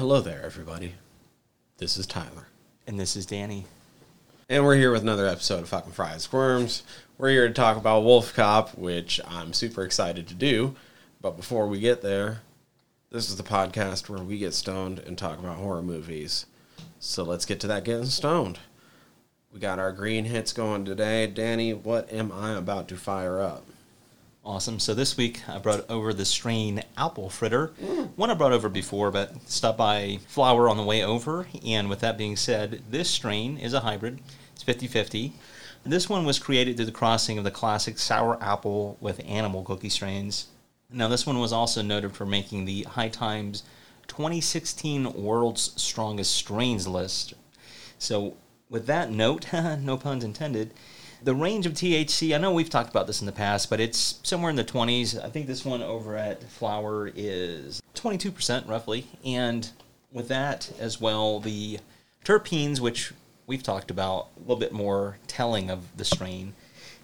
hello there, everybody. This is Tyler. And this is Danny. And we're here with another episode of Fucking Fried Squirms. We're here to talk about Wolf Cop, which I'm super excited to do. But before we get there, this is the podcast where we get stoned and talk about horror movies. So let's get to that getting stoned. We got our green hits going today. Danny, what am I about to fire up? Awesome. So this week I brought over the strain Apple Fritter. Mm. One I brought over before, but stopped by Flower on the way over. And with that being said, this strain is a hybrid. It's 50 50. This one was created through the crossing of the classic sour apple with animal cookie strains. Now, this one was also noted for making the High Times 2016 World's Strongest Strains list. So, with that note, no puns intended, the range of THC, I know we've talked about this in the past, but it's somewhere in the 20s. I think this one over at Flower is 22% roughly. And with that as well, the terpenes, which we've talked about a little bit more telling of the strain,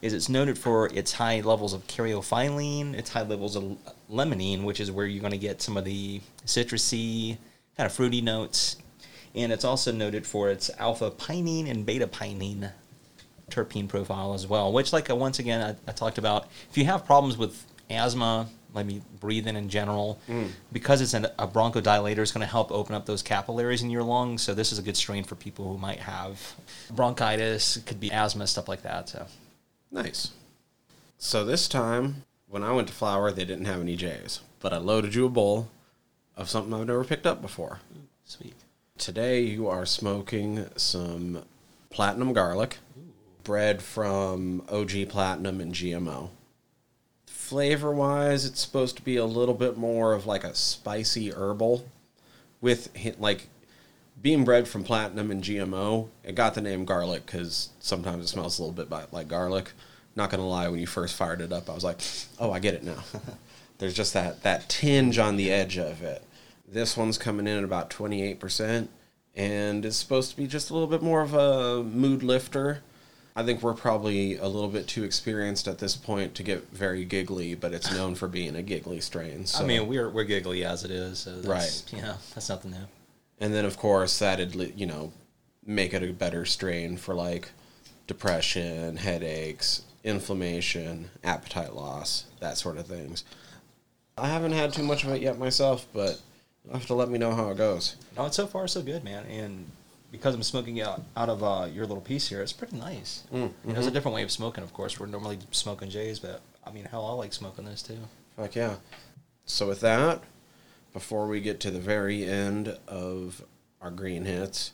is it's noted for its high levels of caryophyllene, its high levels of limonene, which is where you're going to get some of the citrusy, kind of fruity notes. And it's also noted for its alpha pinene and beta pinene terpene profile as well, which, like, uh, once again, I, I talked about. If you have problems with asthma, let me breathing in in general, because it's an, a bronchodilator, it's going to help open up those capillaries in your lungs. So, this is a good strain for people who might have bronchitis, it could be asthma, stuff like that. So, Nice. So this time, when I went to Flower, they didn't have any J's, but I loaded you a bowl of something I've never picked up before. sweet. Today you are smoking some platinum garlic, bred from OG Platinum and GMO. Flavor wise, it's supposed to be a little bit more of like a spicy herbal with like being bred from platinum and GMO. It got the name garlic because sometimes it smells a little bit like garlic. Not gonna lie, when you first fired it up, I was like, "Oh, I get it now." There's just that that tinge on the edge of it. This one's coming in at about 28%, and it's supposed to be just a little bit more of a mood lifter. I think we're probably a little bit too experienced at this point to get very giggly, but it's known for being a giggly strain. So. I mean, we're, we're giggly as it is. So that's, Right. Yeah, that's nothing new. and then of course that'd you know make it a better strain for like depression, headaches, inflammation, appetite loss, that sort of things. I haven't had too much of it yet myself, but you'll have to let me know how it goes. No, it's so far so good, man. And because I'm smoking out out of uh, your little piece here, it's pretty nice. Mm, know, There's a different way of smoking, of course. We're normally smoking J's, but I mean, hell, I like smoking this too. Fuck yeah. So with that, before we get to the very end of our green hits,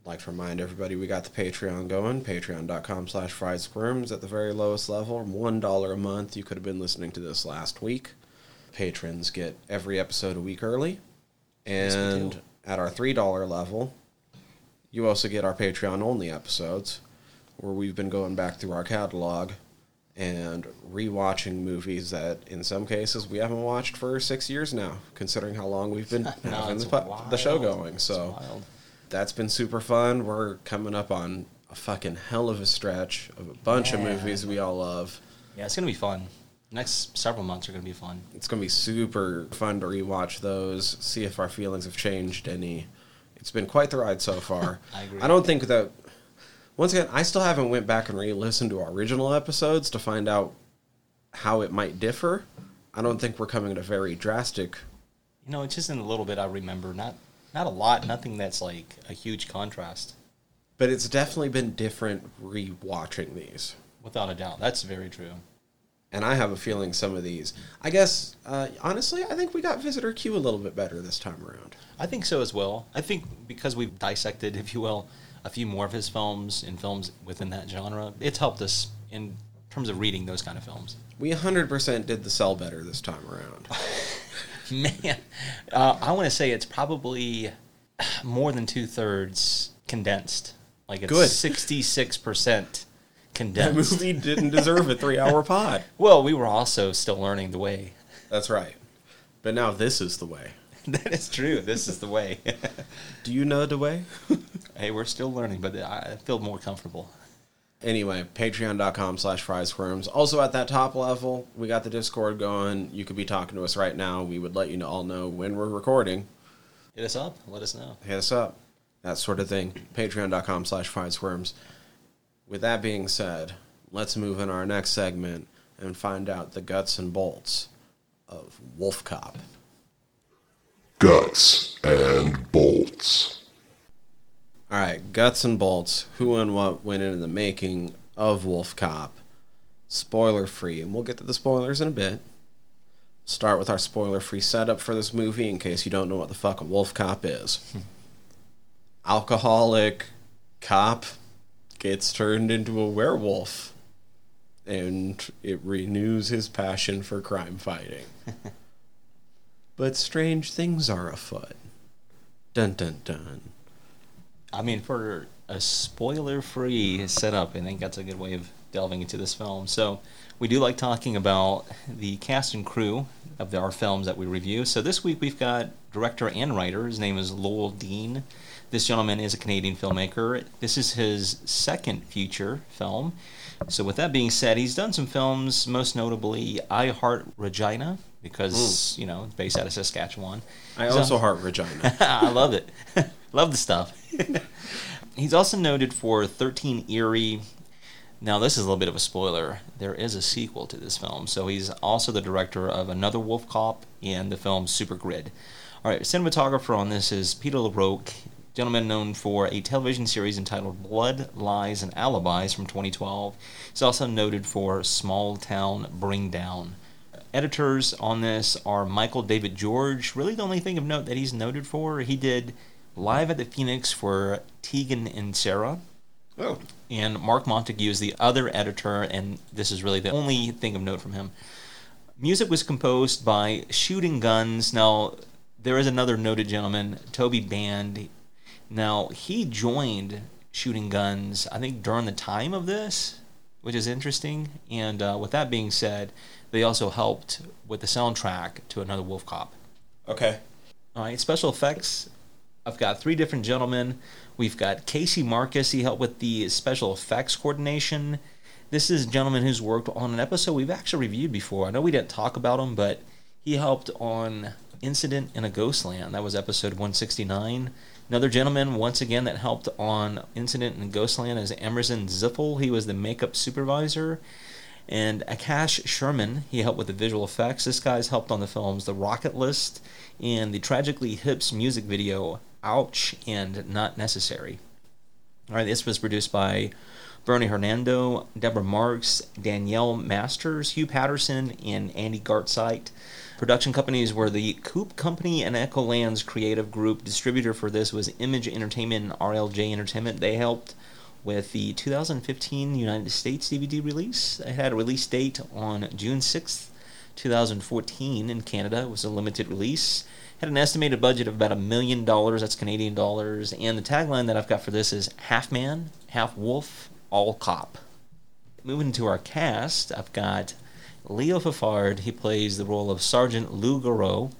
I'd like to remind everybody we got the Patreon going, patreon.com slash fried squirms at the very lowest level, one dollar a month. You could have been listening to this last week. Patrons get every episode a week early. And do. at our three dollar level, you also get our Patreon only episodes where we've been going back through our catalog and rewatching movies that in some cases we haven't watched for six years now, considering how long we've been No, having the, the show going. It's So wild. that's been super fun. We're coming up on a fucking hell of a stretch of a bunch of movies we all love. Yeah, it's gonna be fun. Next several months are gonna be fun. It's gonna be super fun to rewatch those, see if our feelings have changed any. It's been quite the ride so far. I agree. I don't think that. Once again, I still haven't went back and re-listened to our original episodes to find out how it might differ. I don't think we're coming at a very drastic. You know, it's just in a little bit I remember. Not not a lot. Nothing that's like a huge contrast. But it's definitely been different re-watching these. Without a doubt, that's very true and I have a feeling some of these. I guess uh, honestly, I think we got visitor Q a little bit better this time around. I think so as well. I think because we've dissected, if you will, a few more of his films and films within that genre, it's helped us in terms of reading those kind of films. We 100% did the sell better this time around. Man, uh, I want to say it's probably more than two thirds condensed. Like it's Good. 66% Condensed. That movie didn't deserve a three hour pod. Well, we were also still learning the way. That's right. But now this is the way. that is true. This is the way. Do you know the way? hey, we're still learning, but I feel more comfortable. Anyway, patreon.com slash friesquirms. Also at that top level, we got the Discord going. You could be talking to us right now. We would let you all know when we're recording. Hit us up. Let us know. Hit us up. That sort of thing. Patreon.com slash friesquirms. With that being said, let's move in our next segment and find out the guts and bolts of Wolf Cop. Guts and bolts. All right, guts and bolts. Who and what went into the making of Wolf Cop? Spoiler free, and we'll get to the spoilers in a bit. Start with our spoiler free setup for this movie in case you don't know what the fuck a Wolf Cop is. Alcoholic cop gets turned into a werewolf, and it renews his passion for crime fighting. but strange things are afoot. Dun dun dun. I mean, for a spoiler-free setup, I think that's a good way of delving into this film. So, we do like talking about the cast and crew of our films that we review. So this week we've got director and writer. His name is Lowell Dean. This gentleman is a Canadian filmmaker. This is his second feature film. So with that being said, he's done some films, most notably I Heart Regina, because you know it's based out of Saskatchewan. I He's also al- heart Regina. I love it. love the stuff. He's also noted for 13 Eerie. Now, this is a little bit of a spoiler. There is a sequel to this film. So he's also the director of Another Wolf Cop and the film Super Grid. All right, cinematographer on this is Peter LaRoque, gentleman known for a television series entitled Blood, Lies, and Alibis from 2012. He's also noted for Small Town Bring Down. Editors on this are Michael David George. Really, the only thing of note that he's noted for, he did Live at the Phoenix for Tegan and Sara. oh, And Mark Montague is the other editor, and this is really the only thing of note from him. Music was composed by Shooting Guns. Now, there is another noted gentleman, Toby Band. Now, he joined Shooting Guns, I think, during the time of this, which is interesting. And uh, with that being said, they also helped with the soundtrack to Another Wolf Cop. okay. All right, special effects. I've got three different gentlemen. We've got Casey Marcus. He helped with the special effects coordination. This is a gentleman who's worked on an episode we've actually reviewed before. I know we didn't talk about him, but he helped on Incident in a Ghostland. That was episode 169. Another gentleman, once again, that helped on Incident in Ghostland is Emersen Ziffle. He was the makeup supervisor. And Akash Sherman, he helped with the visual effects. This guy's helped on the films The Rocket List and the Tragically Hips music video, Ouch and Not Necessary. All right, this was produced by Bernie Hernando, Deborah Marks, Danielle Masters, Hugh Patterson, and Andy Gartsite. Production companies were the Coup Company and Echo Lands Creative Group. Distributor for this was Image Entertainment and RLJ Entertainment. They helped with the 2015 United States DVD release. It had a release date on June 6th, 2014 in Canada. It was a limited release. Had an estimated budget of about a million dollars, that's Canadian dollars. And the tagline that I've got for this is half man, half wolf, all cop. Moving to our cast, I've got Leo Fafard. He plays the role of Sergeant Lou Garou.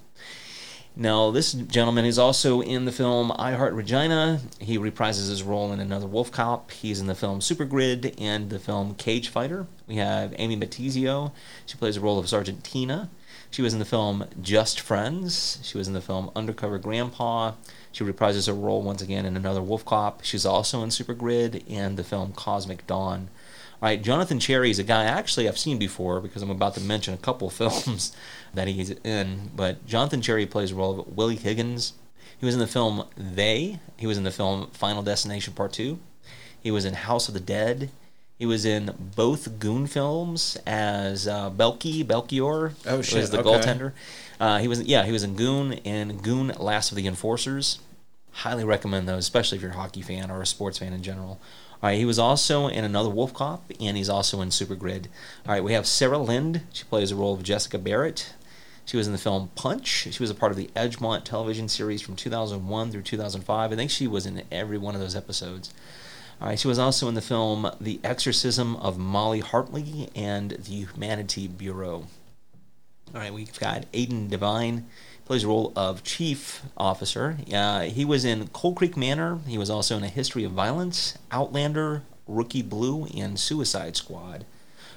Now, this gentleman is also in the film I Heart Regina. He reprises his role in another Wolf Cop. He's in the film Super Grid and the film Cage Fighter. We have Amy Matysio. She plays the role of Sergeant Tina. She was in the film Just Friends. She was in the film Undercover Grandpa. She reprises her role once again in another Wolf Cop. She's also in Super Grid and the film Cosmic Dawn. Right, Jonathan Cherry is a guy actually I've seen before because I'm about to mention a couple films that he's in. But Jonathan Cherry plays the role of Willie Higgins. He was in the film They. He was in the film Final Destination Part 2. He was in House of the Dead. He was in both Goon films as uh, Belky, Belchior. Oh, was shit, the okay. goaltender. Uh, he was yeah, he was in Goon and Goon Last of the Enforcers. Highly recommend those, especially if you're a hockey fan or a sports fan in general. All right, he was also in another Wolf Cop, and he's also in Super Grid. All right, we have Sarah Lind. She plays the role of Jessica Barrett. She was in the film Punch. She was a part of the Edgemont television series from 2001 through 2005. I think she was in every one of those episodes. All right, she was also in the film The Exorcism of Molly Hartley and The Humanity Bureau. All right, we've got Aidan Devine plays the role of chief officer. Uh, he was in Cold Creek Manor. He was also in A History of Violence, Outlander, Rookie Blue, and Suicide Squad.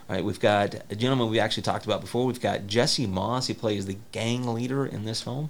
All right, we've got a gentleman we actually talked about before. We've got Jesse Moss. He plays the gang leader in this film.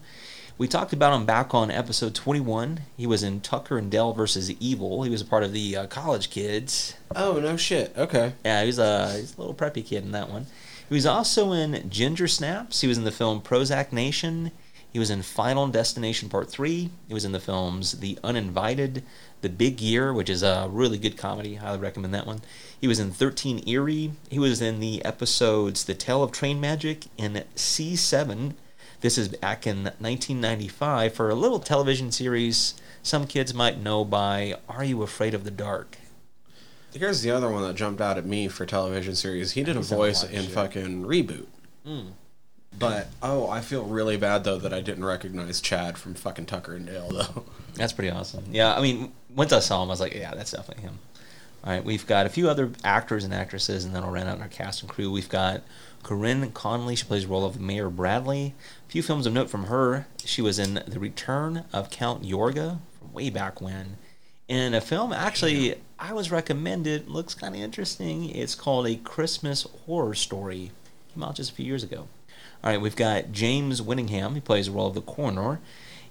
We talked about him back on episode 21. He was in Tucker and Dale versus Evil. He was a part of the uh, college kids. Oh no shit. Okay. Yeah, he was a, he's a little preppy kid in that one. He was also in Ginger Snaps. He was in the film Prozac Nation. He was in Final Destination Part 3. He was in the films The Uninvited, The Big Year, which is a really good comedy. Highly recommend that one. He was in 13 Eerie. He was in the episodes The Tale of Train Magic and C7. This is back in 1995 for a little television series some kids might know by Are You Afraid of the Dark? Here's the other one that jumped out at me for television series. He did a He's done a voice in shit. fucking Reboot. Hmm. But oh, I feel really bad though that I didn't recognize Chad from fucking Tucker and Dale though. That's pretty awesome. Yeah, I mean, once I saw him, I was like, yeah, that's definitely him. All right, we've got a few other actors and actresses, and then I'll run out our cast and crew. We've got Corinne Conley. She plays the role of Mayor Bradley. A few films of note from her. She was in The Return of Count Yorga from way back when. In a film, actually, I was recommended. Looks kind of interesting. It's called A Christmas Horror Story. Came out just a few years ago. All right, we've got James Winningham. He plays the role of the coroner.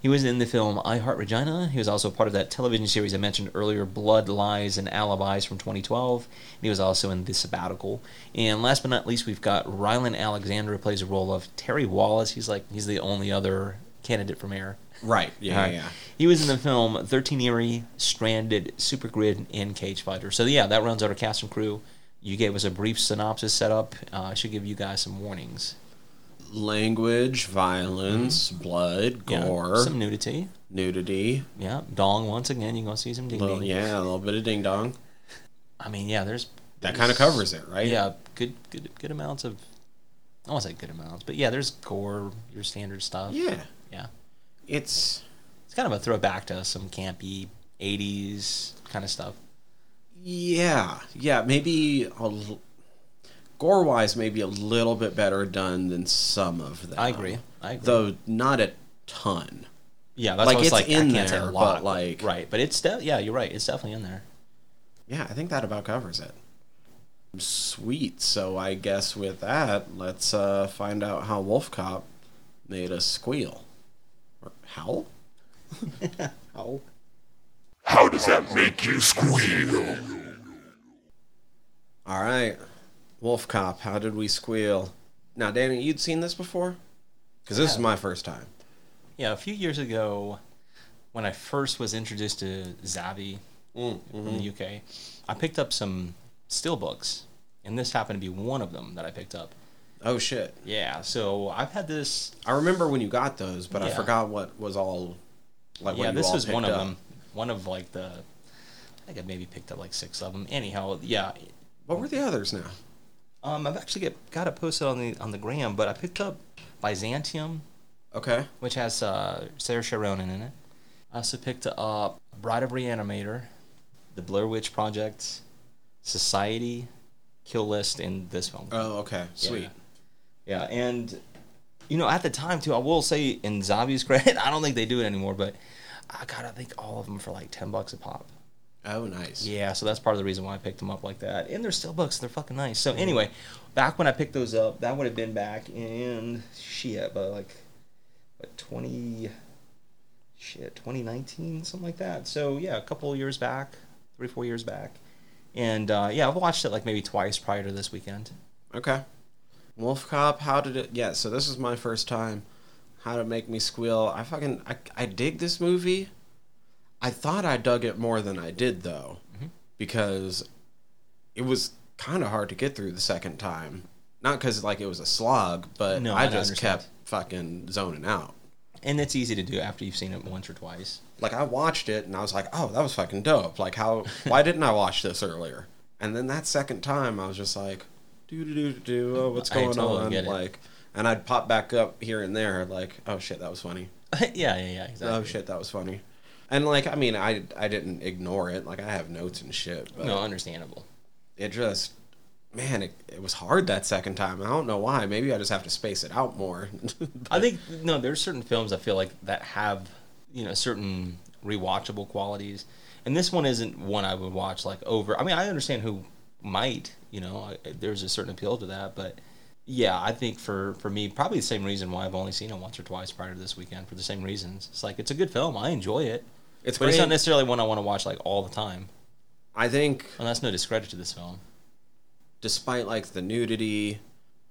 He was in the film I Heart Regina. He was also part of that television series I mentioned earlier, Blood, Lies, and Alibis from 2012. And he was also in The Sabbatical. And last but not least, we've got Rylan Alexander, who plays the role of Terry Wallace. He's like he's the only other candidate for mayor. Right. Yeah. Right. Yeah. He was in the film 13 Eerie, Stranded, Super Grid, and Cage Fighter. So yeah, that runs out our cast and crew. You gave us a brief synopsis setup. Uh, I should give you guys some warnings. Language, violence, mm-hmm. blood, Yeah, gore, some nudity. nudity. Yeah, dong once again. You're gonna see some ding yeah, a little bit of ding dong. I mean, yeah, there's That kind of covers it, right? yeah, good good good amounts of. I won't say good amounts, but yeah, there's gore, your standard stuff. Yeah. yeah. It's It's kind of a throwback to some campy '80s kind of stuff. yeah, yeah. Maybe a gore wise, maybe a little bit better done than some of them. I agree. I agree. Though not a ton. Yeah, that's Like, it's it's like. in I can't say a there, lot, but, like- right, but it's de- yeah, you're right. It's definitely in there. Yeah, I think that about covers it. Sweet. So I guess with that, let's uh, find out how Wolf Cop made us squeal. Or howl? howl? How does that make you squeal? All right. Wolf Cop, how did we squeal? Now, Danny, you'd seen this before? Because this is my first time. Yeah, a few years ago, when I first was introduced to Zavvi Mm, from the UK, I picked up some steelbooks, and this happened to be one of them that I picked up. Oh, shit. Yeah, so I've had this. I remember when you got those, but I forgot what was all. Like, yeah, this was one of up. them. One of like the. I think I maybe picked up like six of them. Anyhow, yeah. What were the others now? Um, I've actually get, got it posted on the on the gram, but I picked up Byzantium, Okay. which has uh, Saoirse Ronan in it. I also picked up Bride of Reanimator, The Blair Witch Project, Society, Kill List, and this film. Oh, okay. Sweet. Yeah, and you know, at the time too, I will say in Zavvi's credit, I don't think they do it anymore, but I got I think all of them for like ten bucks a pop. Oh, nice. Yeah, so that's part of the reason why I picked them up like that. And they're steelbooks; they're fucking nice. So anyway, back when I picked those up, that would have been back in shit, but like what twenty shit twenty nineteen something like that. So yeah, a couple of years back, three four years back, and uh, yeah, I've watched it like maybe twice prior to this weekend. Okay. Wolf Cop, how did it? Yeah, so this is my first time. How to make me squeal? I fucking I, I dig this movie. I thought I dug it more than I did though, Mhm. because it was kind of hard to get through the second time. Not because like it was a slog, but No, I I just understand. kept fucking zoning out. And it's easy to do after you've seen it once or twice. Like I watched it and I was like, oh, that was fucking dope. Like how? why didn't I watch this earlier? And then that second time, I was just like, do do do do. Oh, what's going totally on? Like, and I'd pop back up here and there, like, oh shit, that was funny. yeah, yeah, yeah, exactly. Oh shit, that was funny. And like, I mean, I I didn't ignore it. Like I have notes and shit, but No, understandable. it just, man, it, it was hard that second time. I don't know why. Maybe I just have to space it out more. I think no, there's certain films I feel like that have you know certain rewatchable qualities, and this one isn't one I would watch like over. I mean, I understand who might, you know, I, there's a certain appeal to that, but Yeah, I think for for me, probably the same reason why I've only seen it once or twice prior to this weekend. For the same reasons, it's like it's a good film. I enjoy it, It's but great. it's not necessarily one I want to watch like all the time. I think And that's no discredit to this film. despite like the nudity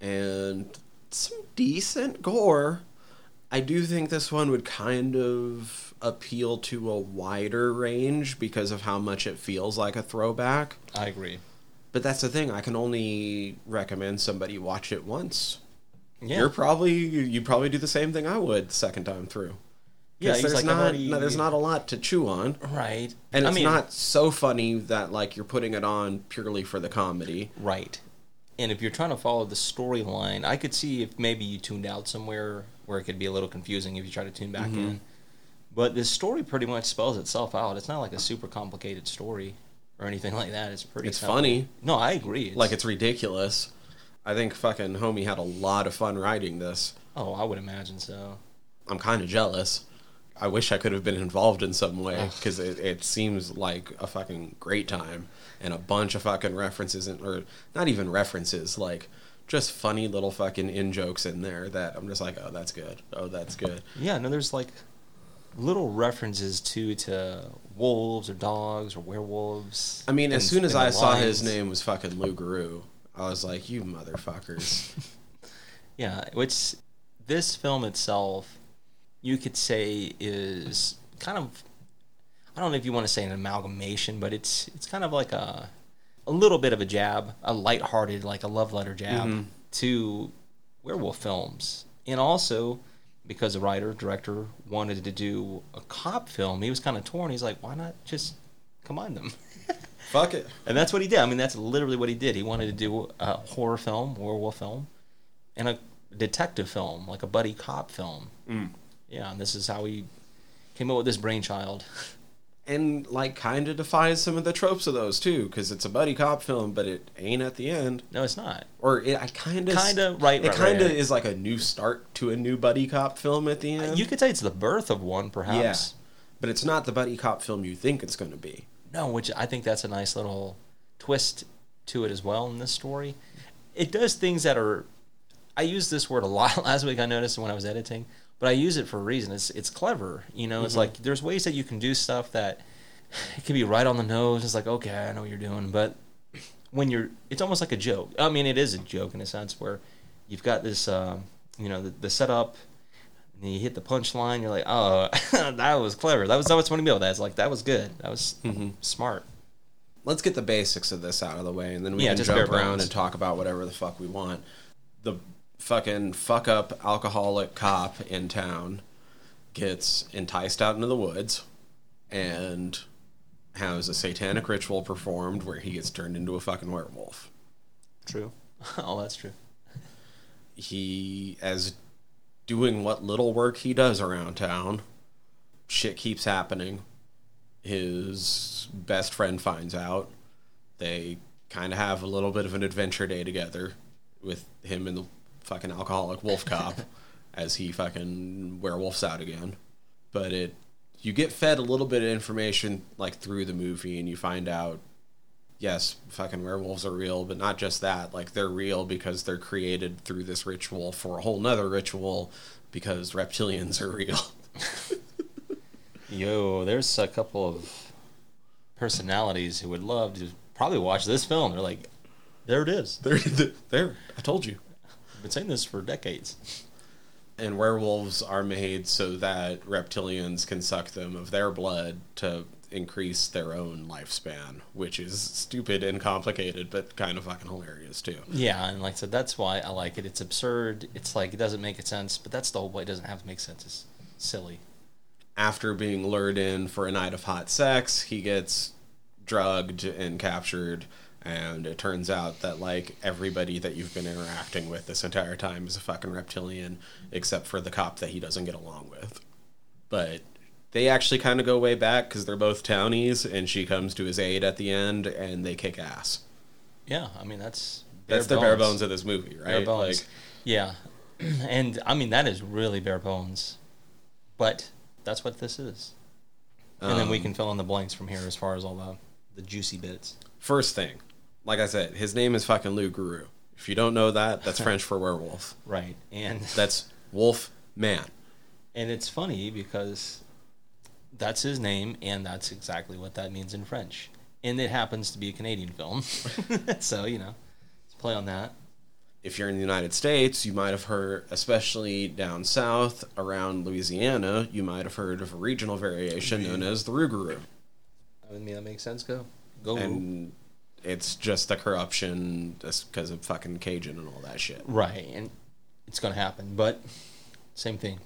and some decent gore, I do think this one would kind of appeal to a wider range because of how much it feels like a throwback. I agree. But that's the thing, I can only recommend somebody watch it once. Yeah, You're probably you'd probably do the same thing I would the second time through. Yeah. there's like, not already- no, there's not a lot to chew on. right, And I it's mean, not so funny that like you're putting it on purely for the comedy. right. And if you're trying to follow the storyline, I could see if maybe you tuned out somewhere where it could be a little confusing if you try to tune back Mm-hmm. in. But this story pretty much spells itself out. It's not like a super complicated story or anything like that. It's pretty. It's simple. funny. No, I agree. Like it's ridiculous. I think fucking homie had a lot of fun writing this. oh, I would imagine so. I'm kind of jealous. I wish I could have been involved in some way because it, it seems like a fucking great time and a bunch of fucking references and or not even references like just funny little fucking in jokes in there that I'm just like oh that's good. Oh that's good. Yeah, no, there's like little references too to wolves or dogs or werewolves. I mean as and- soon as I saw his name was fucking Lou Garou I was like you motherfuckers. Yeah, which this film itself, you could say is kind of, I don't know if you want to say an amalgamation, but it's it's kind of like a a little bit of a jab, a lighthearted, like a love letter jab to werewolf films, and also because the writer director wanted to do a cop film, he was kind of torn. He's like, why not just combine them? fuck it And that's what he did. I mean, that's literally what he did. He wanted to do a horror film, werewolf film, and a detective film, like a buddy cop film. Mm. Yeah, and this is how he came up with this brainchild. and like kind of defies some of the tropes of those too because it's a buddy cop film but it ain't at the end No, it's not. or it I kind of Kinda, right, It right, kind of right. is like a new start to a new buddy cop film at the uh, end. You could say it's the birth of one, perhaps. yeah, but it's not the buddy cop film you think it's going to be. No, which I think that's a nice little twist to it as well in this story. It does things that are. I used this word a lot last week. I noticed when I was editing, but I use it for a reason. It's it's clever. You know, it's like there's ways that you can do stuff that it can be right on the nose. It's like okay, I know what you're doing, but when you're, it's almost like a joke. I mean, it is a joke in a sense where you've got this, um, you know, the, the setup. And you hit the punchline. You're like, oh, that was clever. That was that was funny. Meal. That's like that was good. That was smart. Let's get the basics of this out of the way, and then we Yeah, can just jump around and talk about whatever the fuck we want. The fucking fuck up alcoholic cop in town gets enticed out into the woods and has a satanic ritual performed where he gets turned into a fucking werewolf. True. oh, that's true. he as doing what little work he does around town shit keeps happening his best friend finds out they kind of have a little bit of an adventure day together with him and the fucking alcoholic wolf cop as he fucking werewolfs out again but it you get fed a little bit of information like through the movie and you find out yes, fucking werewolves are real, but not just that. Like they're real because they're created through this ritual for a whole nother ritual because reptilians are real. Yo, there's a couple of personalities who would love to probably watch this film. They're like, there it is. they're there. I told you. I've been saying this for decades. And werewolves are made so that reptilians can suck them of their blood to increase their own lifespan, which is stupid and complicated, but kind of fucking hilarious too. Yeah, and like I said, that's why I like it. It's absurd. It's like it doesn't make sense, but that's the whole point. It doesn't have to make sense. It's silly. after being lured in for a night of hot sex, he gets drugged and captured. And it turns out that, like, everybody that you've been interacting with this entire time is a fucking reptilian, except for the cop that he doesn't get along with. But they actually kind of go way back because they're both townies, and she comes to his aid at the end, and they kick ass. Yeah, I mean that's That's the bare bones of this movie, right? bare bones. Like, yeah, and I mean that is really bare bones, but that's what this is. And then we Um, can fill in the blanks from here as far as all the the juicy bits. First thing, like I said, his name is fucking Lou Garou. If you don't know that, that's French for werewolf. right? And That's wolf man. and it's funny because that's his name, and that's exactly what that means in French. And it happens to be a Canadian film, so you know, let's play on that. If you're in the United States, you might have heard, especially down south around Louisiana, you might have heard of a regional variation known as the Rougarou. I mean, that makes sense. Go, go. And it's just the corruption just because of fucking Cajun and all that shit. right, and it's gonna happen, but same thing,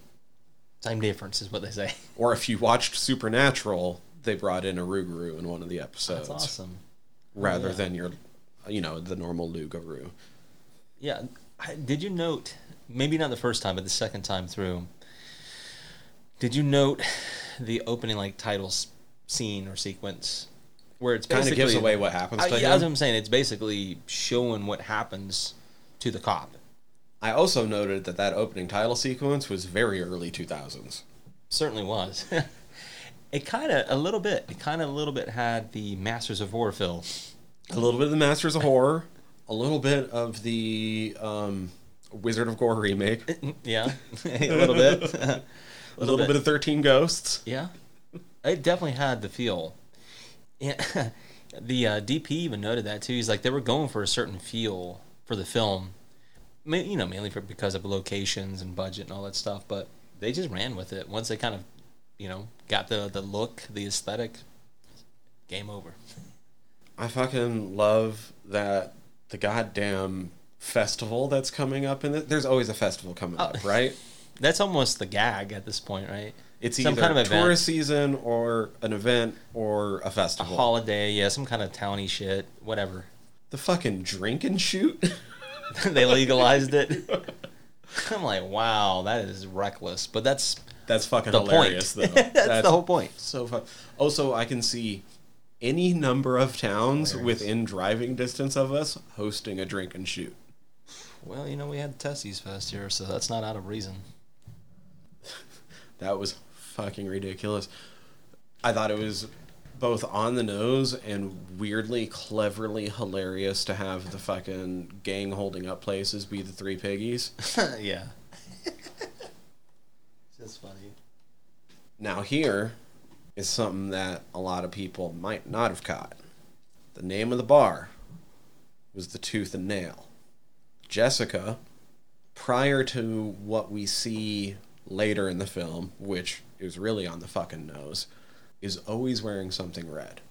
same difference is what they say. Or if you watched Supernatural, they brought in a Rougarou in one of the episodes. That's awesome. Rather Yeah. than your, you know, the normal Lougarou. Yeah. Did you note, maybe not the first time, but the second time through, did you note the opening like titles scene or sequence where it's Kind of gives away what happens I, to yeah, that's what. I'm saying. It's basically showing what happens to the cop. I also noted that that opening title sequence was very early 2000s. Certainly was. it kind of a little bit. It kind of a little bit had the Masters of Horror feel. A little bit of the Masters of Horror, a little bit of the um, Wizard of Gore remake, yeah, a little bit. a little bit of 13 Ghosts. Yeah, it definitely had the feel. Yeah, the uh, DP even noted that too. He's like they were going for a certain feel for the film, Ma- you know, mainly for because of locations and budget and all that stuff. But they just ran with it once they kind of, you know, got the the look, the aesthetic. Game over. I fucking love that the goddamn festival that's coming up And it. There's always a festival coming Oh. up, right? That's almost the gag at this point, right? It's Some either kind of event. tourist season or an event or a A festival. holiday, yeah, some kind of towny shit, whatever. the fucking drink and shoot. they legalized it. I'm like, wow, that is reckless. But that's that's fucking the hilarious, point. though. that's, the whole point. So fun. Also, I can see any number of towns within driving distance of us hosting a drink and shoot. Well, you know, we had Tessies Fest here, so that's not out of reason. That was fucking ridiculous. I thought it was both on the nose and weirdly, cleverly hilarious to have the fucking gang holding up places be the three piggies. yeah. It's just funny. Now, here is something that a lot of people might not have caught. The name of the bar was the Tooth and Nail. Jessica, prior to what we see later in the film, which is really on the fucking nose, is always wearing something red.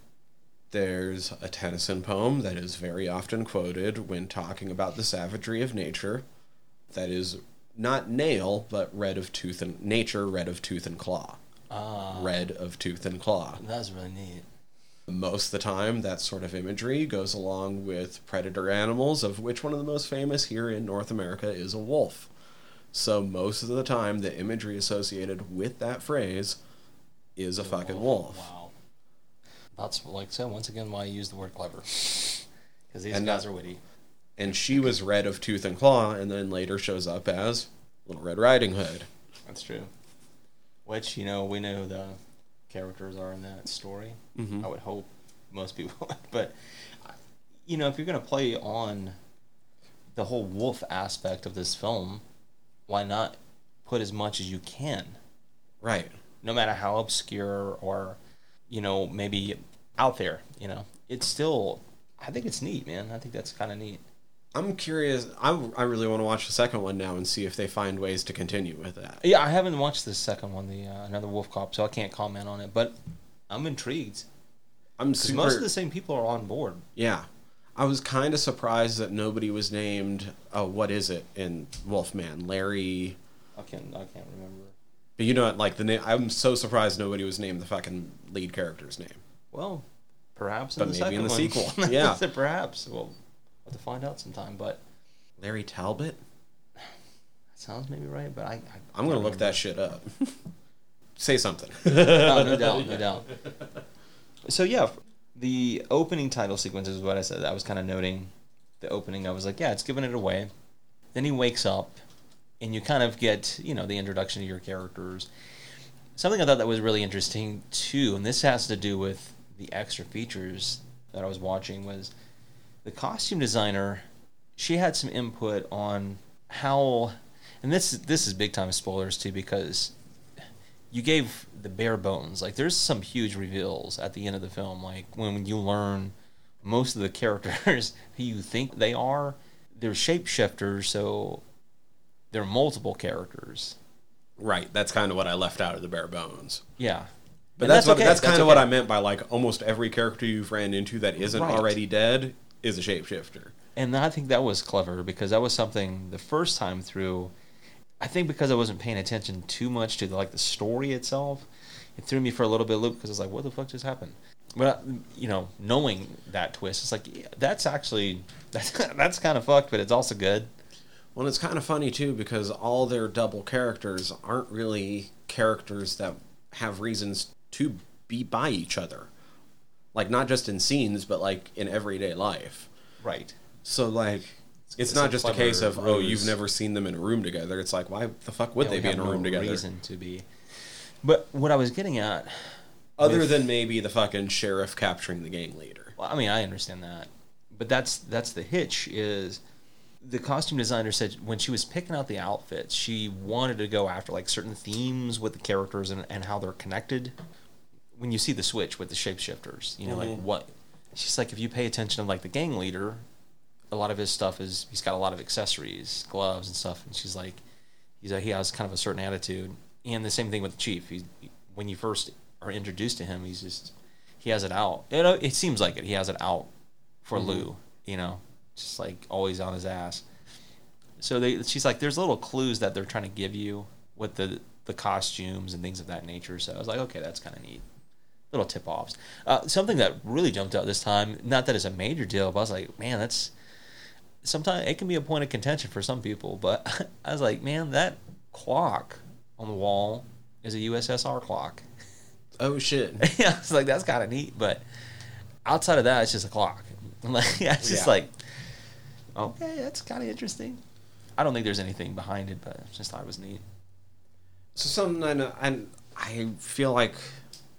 There's a Tennyson poem that is very often quoted when talking about the savagery of nature that is not nail, but red of tooth and nature, red of tooth and claw. Ah, Red of tooth and claw. that's really neat. Most of the time, that sort of imagery goes along with predator animals, of which one of the most famous here in North America is a wolf. So, most of the time, the imagery associated with that phrase is a fucking wolf. Wow. That's like so. once again why I use the word clever. Because these And guys that- are witty. And she was red of tooth and claw, and then later shows up as Little Red Riding Hood. That's true. Which you know we know who the characters are in that story. Mhm. I would hope most people, would. but you know if you're gonna play on the whole wolf aspect of this film, why not put as much as you can, Right. no matter how obscure or you know maybe out there. You know, it's still. I think it's neat, man. I think that's kind of neat. I'm curious. I, I really want to watch the second one now and see if they find ways to continue with that. Yeah, I haven't watched the second one, the uh, another Wolf Cop, so I can't comment on it. But I'm intrigued I'm because super. most of the same people are on board. Yeah. I was kind of surprised that nobody was named. Oh, what is it in Wolfman? Larry. I can't. I can't remember. But you know, what, like the name. I'm so surprised nobody was named the fucking lead character's name. Well, perhaps in But the maybe in the one. sequel. Yeah. perhaps. We'll have to find out sometime. But Larry Talbot. that sounds maybe right. But I. I I'm gonna look that shit up. Say something. no, no doubt, no doubt. So yeah, the opening title sequence is what I said. I was kind of noting the opening. I was like, yeah, it's giving it away. Then he wakes up, and you kind of get you know the introduction to your characters. Something I thought that was really interesting too, and this has to do with the extra features that I was watching was the costume designer. she had some input on how, and this this is big time spoilers too because you gave the bare bones. Like there's some huge reveals at the end of the film. Like when you learn most of the characters who you think they are, they're shapeshifters, so they're multiple characters. Right. That's kind of what I left out of the bare bones. Yeah. But And that's, what, okay. that's kind of what. I meant by like almost every character you've ran into that isn't Right. already dead is a shapeshifter. And I think that was clever because that was something the first time through. I think because I wasn't paying attention too much to the, like the story itself, it threw me for a little bit of loop because I was like, "What the fuck just happened?" But uh, you know, knowing that twist, it's like yeah, that's actually that's that's kind of fucked, but it's also good. Well, it's kind of funny too because all their double characters aren't really characters that have reasons to be by each other. Like not just in scenes, but like in everyday life. Right. So like it's, It's not a just a case of oh you've never seen them in a room together. It's like why the fuck would Yeah, they be in a no room together? Reason to be. But what I was getting at, Other with- than maybe the fucking sheriff capturing the gang leader. Well, I mean, I understand that, but that's that's the hitch. Is the costume designer said when she was picking out the outfits, she wanted to go after like certain themes with the characters and, and how they're connected. When you see the switch with the shapeshifters, you know, like Mhm. what she's like. If you pay attention to like the gang leader, a lot of his stuff is he's got a lot of accessories, gloves and stuff, and she's like, he's like, he has kind of a certain attitude. And the same thing with the chief. He's when you first are introduced to him, he's just he has it out. You know, it seems like it. He has it out for Lou. You know, just like always on his ass. So they, she's like, there's little clues that they're trying to give you with the the costumes and things of that nature. So I was like, okay, that's kind of neat. Little tip offs. Uh, something that really jumped out this time. Not that it's a major deal, but I was like, man, that's sometimes it can be a point of contention for some people. But I was like, man, that clock on the wall is a USSR clock. Oh shit. yeah, it's like that's kind of neat. But outside of that, it's just a clock. I'm Like it's just Yeah. like, okay, that's kind of interesting. I don't think there's anything behind it, but I just thought it was neat. So something I know, and I feel like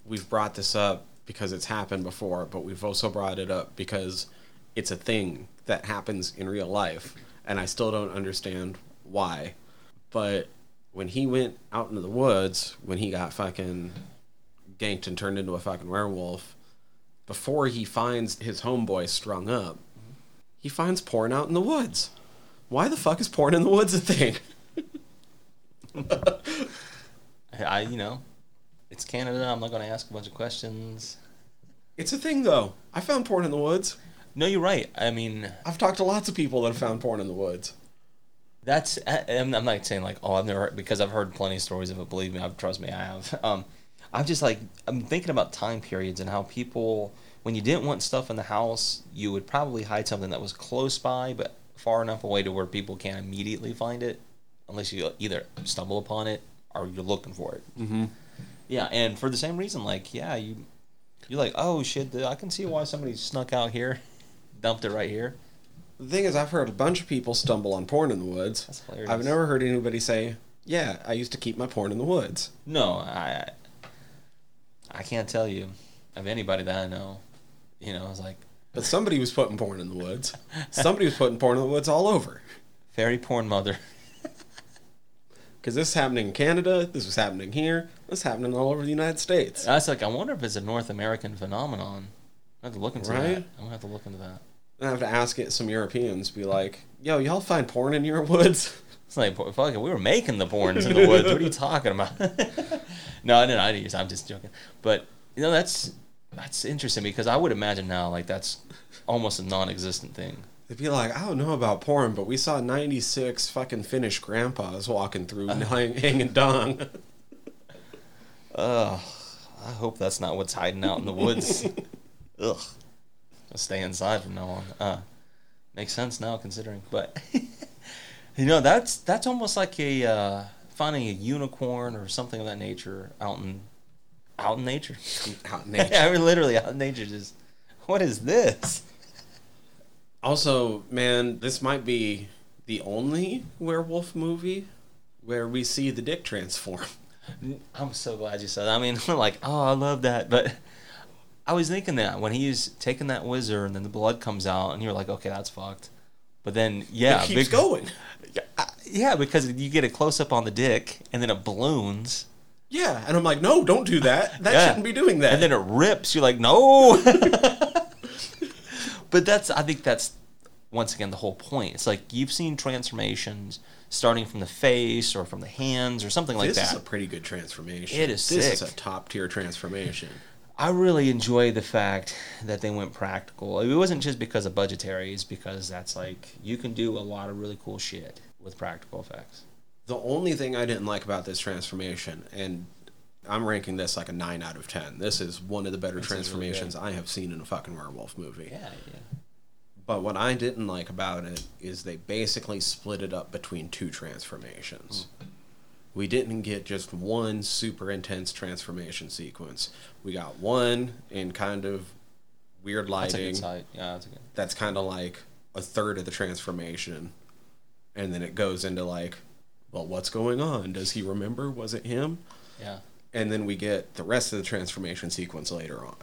we've brought this up because it's happened before, but we've also brought it up because it's a thing that happens in real life, and I still don't understand why. But when he went out into the woods, when he got fucking ganked and turned into a fucking werewolf, before he finds his homeboy strung up, he finds porn out in the woods. Why the fuck is porn in the woods a thing? I, you know, it's Canada. I'm not going to ask a bunch of questions. It's a thing though. I found porn in the woods. No, you're right. I mean, I've talked to lots of people that have found porn in the woods. That's I- I'm, I'm not saying like oh I've never heard, because I've heard plenty of stories of it. Believe me, I've, trust me, I have. Um, I'm just like I'm thinking about time periods and how people when you didn't want stuff in the house, you would probably hide something that was close by but far enough away to where people can't immediately find it, unless you either stumble upon it or you're looking for it. Mm-hmm. Yeah, and for the same reason, like yeah, you you're like oh shit, I can see why somebody snuck out here, dumped it right here. The thing is, I've heard a bunch of people stumble on porn in the woods. That's hilarious. I've never heard anybody say, "Yeah, I used to keep my porn in the woods." No, I I can't tell you of anybody that I know. You know, it's like But somebody was putting porn in the woods. Somebody was putting porn in the woods all over. fairy porn mother. Because this is happening in Canada. This was happening here. This is happening all over the United States. I was like, I wonder if it's a North American phenomenon. I have to look into Right? that. I'm gonna have to look into that. I have to ask it some Europeans. Be like, "Yo, y'all find porn in your woods?" It's like, fuck it, we were making the porns in the woods. What are you talking about? no, I didn't. I didn't. I'm just joking. But you know, that's that's interesting because I would imagine now like that's almost a non-existent thing. They'd be like, I don't know about porn, but we saw 96 fucking Finnish grandpas walking through hang, hanging dong. Ugh. I hope that's not what's hiding out in the woods. Ugh. Stay inside from now on. Uh, makes sense now considering, but you know that's that's almost like a uh, finding a unicorn or something of that nature out in out in nature. Out in nature. I mean, literally out in nature. Just what is this? Also, man, this might be the only werewolf movie where we see the dick transform. I'm so glad you said that. I mean, like, oh, I love that. But I was thinking that when he's taking that wizard and then the blood comes out, and you're like, okay, that's fucked. But then, yeah, it keeps big- going. Yeah, because you get a close up on the dick, and then it balloons, Yeah, and I'm like, no, don't do that. That Yeah. shouldn't be doing that. and then it rips. You're like, no. but that's, I think that's once again the whole point. It's like you've seen transformations starting from the face or from the hands or something like that. this is a pretty good transformation. It is This is a top tier transformation. I really enjoy the fact that they went practical. It wasn't just because of budgetary; it's because that's like you can do a lot of really cool shit with practical effects. The only thing I didn't like about this transformation, and I'm ranking this like a nine out of ten. This is one of the better This is really transformations I have seen in a fucking werewolf movie. Yeah, yeah. But what I didn't like about it is they basically split it up between two transformations. Hmm. We didn't get just one super intense transformation sequence. We got one in kind of weird That's lighting. good. Yeah, that's. That's kind of like a third of the transformation. And then it goes into like, well, what's going on? Does he remember? Was it him? Yeah, And then we get the rest of the transformation sequence later on.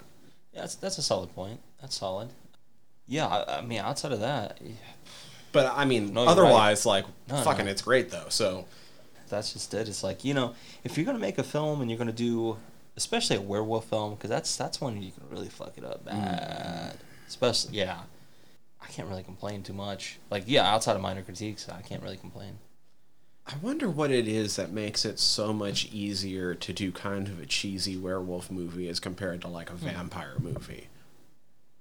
yeah. That's that's a solid point. That's solid. Yeah, I, I mean, outside of that, yeah, But I mean, No, otherwise, like, No, fucking, no. it's great though. So that's just it. It's like you know, if you're gonna make a film and you're gonna do, especially a werewolf film, because that's that's one you can really fuck it up mm. bad. Especially, yeah. I can't really complain too much. Like, yeah, outside of minor critiques, I can't really complain. I wonder what it is that makes it so much easier to do kind of a cheesy werewolf movie as compared to like a hmm. vampire movie.